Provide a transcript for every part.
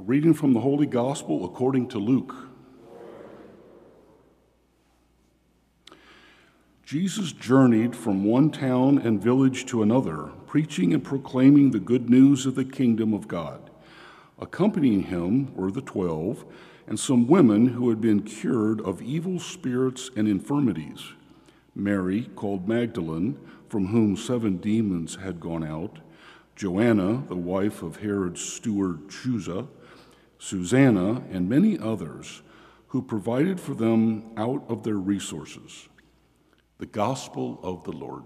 A reading from the Holy Gospel according to Luke. Jesus journeyed from one town and village to another, preaching and proclaiming the good news of the kingdom of God. Accompanying him were the twelve and some women who had been cured of evil spirits and infirmities Mary, called Magdalene, from whom seven demons had gone out, Joanna, the wife of Herod's steward Chuza, Susanna, and many others who provided for them out of their resources. The Gospel of the Lord.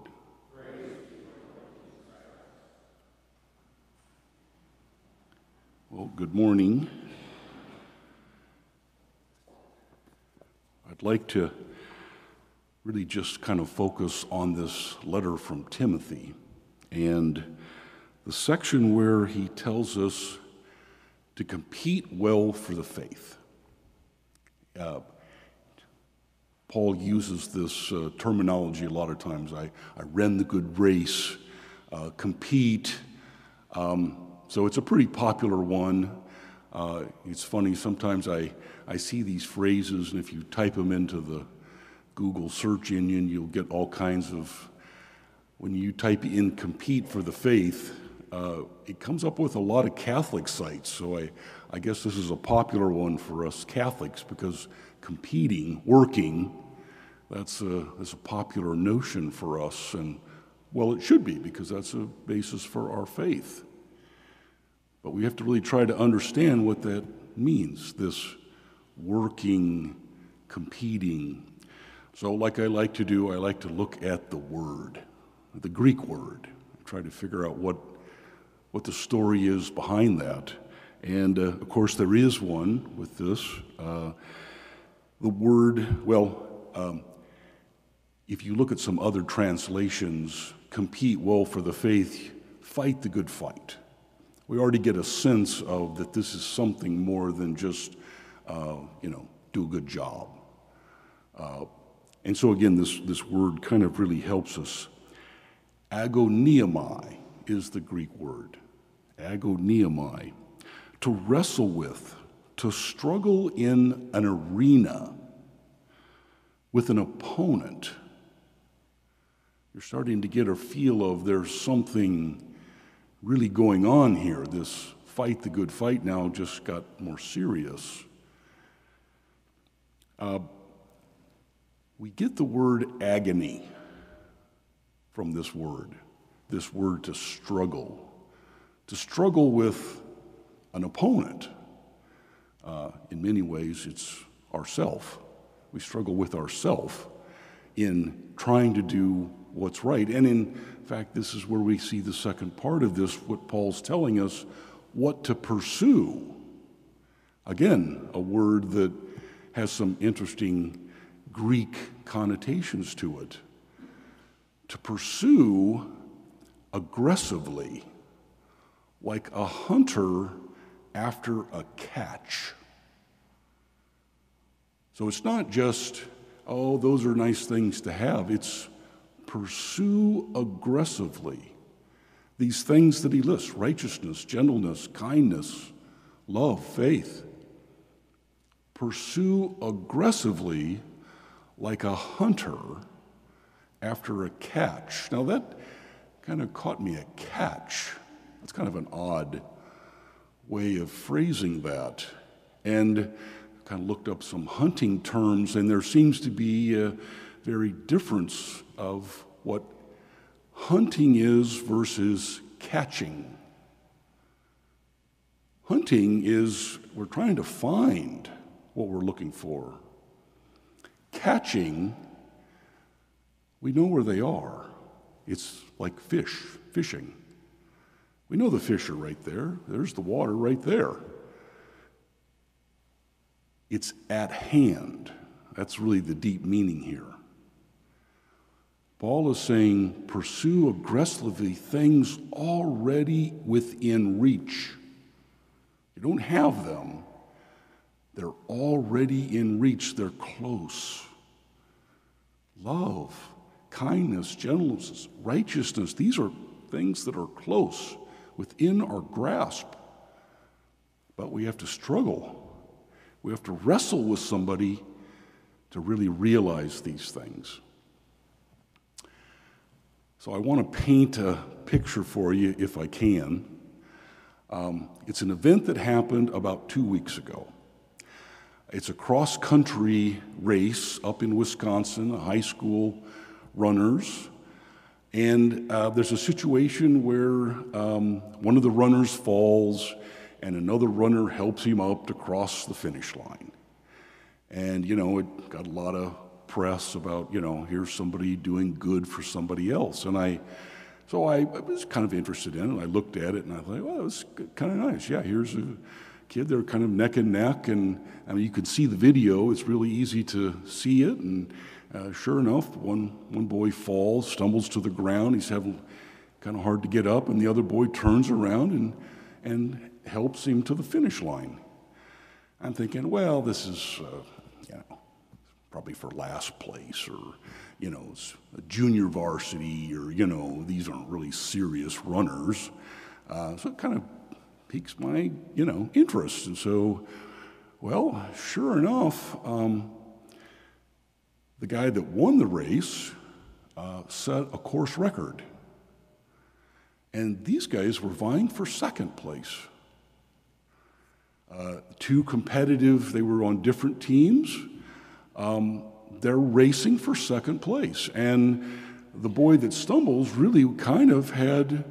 Well, good morning. I'd like to really just kind of focus on this letter from Timothy and the section where he tells us to compete well for the faith. Uh, Paul uses this uh, terminology a lot of times. I, I ran the good race, uh, compete. Um, so it's a pretty popular one. Uh, it's funny, sometimes I, I see these phrases, and if you type them into the Google search engine, you'll get all kinds of. When you type in compete for the faith, uh, it comes up with a lot of Catholic sites. So I, I guess this is a popular one for us Catholics because competing, working, that's a, that's a popular notion for us. And well, it should be because that's a basis for our faith. But we have to really try to understand what that means this working, competing. So, like I like to do, I like to look at the word, the Greek word, try to figure out what, what the story is behind that. And uh, of course, there is one with this. Uh, the word, well, um, if you look at some other translations, compete well for the faith, fight the good fight. We already get a sense of that this is something more than just, uh, you know, do a good job. Uh, and so, again, this, this word kind of really helps us. Agonizomai is the Greek word. Agonizomai. To wrestle with, to struggle in an arena with an opponent you're starting to get a feel of there's something really going on here. This fight, the good fight, now just got more serious. Uh, we get the word agony from this word, this word to struggle, to struggle with an opponent. Uh, in many ways, it's ourself. We struggle with ourself in trying to do what's right. And in fact, this is where we see the second part of this, what Paul's telling us what to pursue. Again, a word that has some interesting Greek connotations to it. To pursue aggressively, like a hunter after a catch. So it's not just, oh, those are nice things to have. It's pursue aggressively these things that he lists righteousness, gentleness, kindness, love, faith. Pursue aggressively like a hunter after a catch. Now, that kind of caught me a catch. That's kind of an odd way of phrasing that. And kind of looked up some hunting terms, and there seems to be a very difference of what hunting is versus catching. Hunting is we're trying to find what we're looking for. Catching, we know where they are. It's like fish, fishing. We know the fish are right there. There's the water right there. It's at hand. That's really the deep meaning here. Paul is saying, pursue aggressively things already within reach. You don't have them, they're already in reach, they're close. Love, kindness, gentleness, righteousness, these are things that are close, within our grasp. but we have to struggle. We have to wrestle with somebody to really realize these things. So I want to paint a picture for you if I can. Um, it's an event that happened about two weeks ago. It's a cross country race up in Wisconsin, high school runners. And uh, there's a situation where um, one of the runners falls and another runner helps him up to cross the finish line. And, you know, it got a lot of press about, you know, here's somebody doing good for somebody else. And I, so I, I was kind of interested in it. I looked at it and I thought, well, it was kind of nice. Yeah, here's a kid. They're kind of neck and neck. And I mean, you could see the video. It's really easy to see it. And uh, sure enough, one, one boy falls, stumbles to the ground. He's having kind of hard to get up. And the other boy turns around and, and helps him to the finish line. I'm thinking, well, this is, uh, you know, probably for last place or, you know, junior varsity or, you know, these aren't really serious runners. Uh, so it kind of piques my, you know, interest. And so, well, sure enough, um, the guy that won the race uh, set a course record. And these guys were vying for second place. Uh, two competitive, they were on different teams. Um, they're racing for second place. And the boy that stumbles really kind of had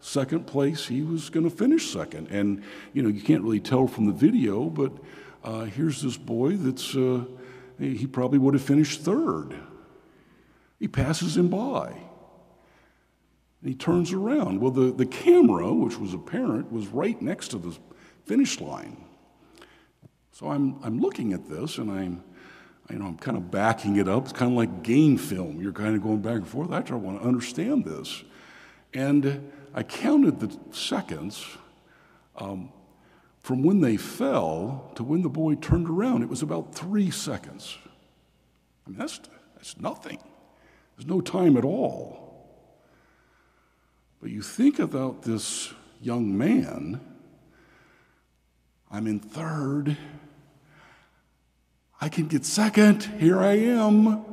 second place. He was going to finish second. And, you know, you can't really tell from the video, but uh, here's this boy that's, uh, he probably would have finished third. He passes him by. He turns around. Well, the, the camera, which was apparent, was right next to the finish line. So I'm, I'm looking at this and I'm, you know, I'm kind of backing it up. It's kind of like game film. You're kind of going back and forth. I try to want to understand this. And I counted the seconds um, from when they fell to when the boy turned around. It was about three seconds. I mean, that's, that's nothing. There's no time at all. But you think about this young man I'm in third. I can get second. Here I am.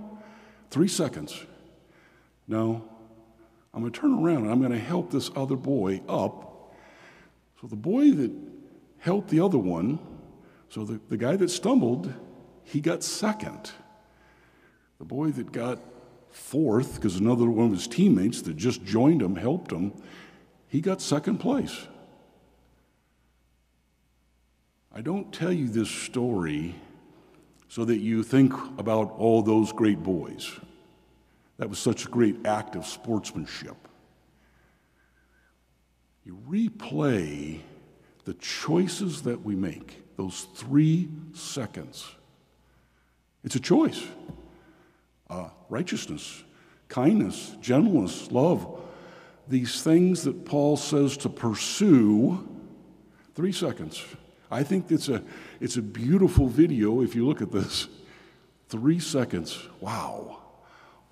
Three seconds. No, I'm going to turn around and I'm going to help this other boy up. So the boy that helped the other one, so the, the guy that stumbled, he got second. The boy that got fourth, because another one of his teammates that just joined him helped him, he got second place. I don't tell you this story so that you think about all those great boys. That was such a great act of sportsmanship. You replay the choices that we make, those three seconds. It's a choice uh, righteousness, kindness, gentleness, love. These things that Paul says to pursue, three seconds. I think it's a, it's a beautiful video if you look at this. Three seconds. Wow.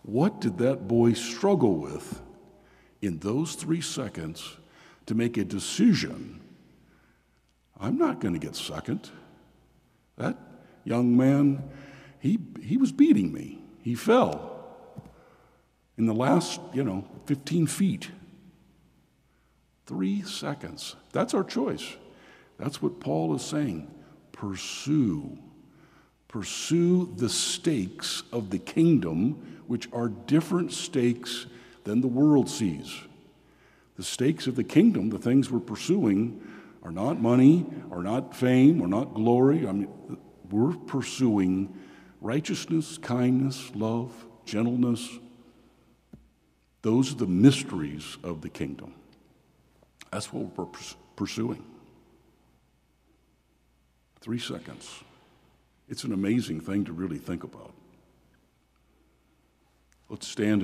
What did that boy struggle with in those three seconds to make a decision? I'm not going to get second. That young man, he, he was beating me. He fell in the last, you know, 15 feet. Three seconds. That's our choice. That's what Paul is saying. Pursue. Pursue the stakes of the kingdom, which are different stakes than the world sees. The stakes of the kingdom, the things we're pursuing, are not money, are not fame, are not glory. I mean, we're pursuing righteousness, kindness, love, gentleness. Those are the mysteries of the kingdom. That's what we're pursuing. Three seconds. It's an amazing thing to really think about. Let's stand.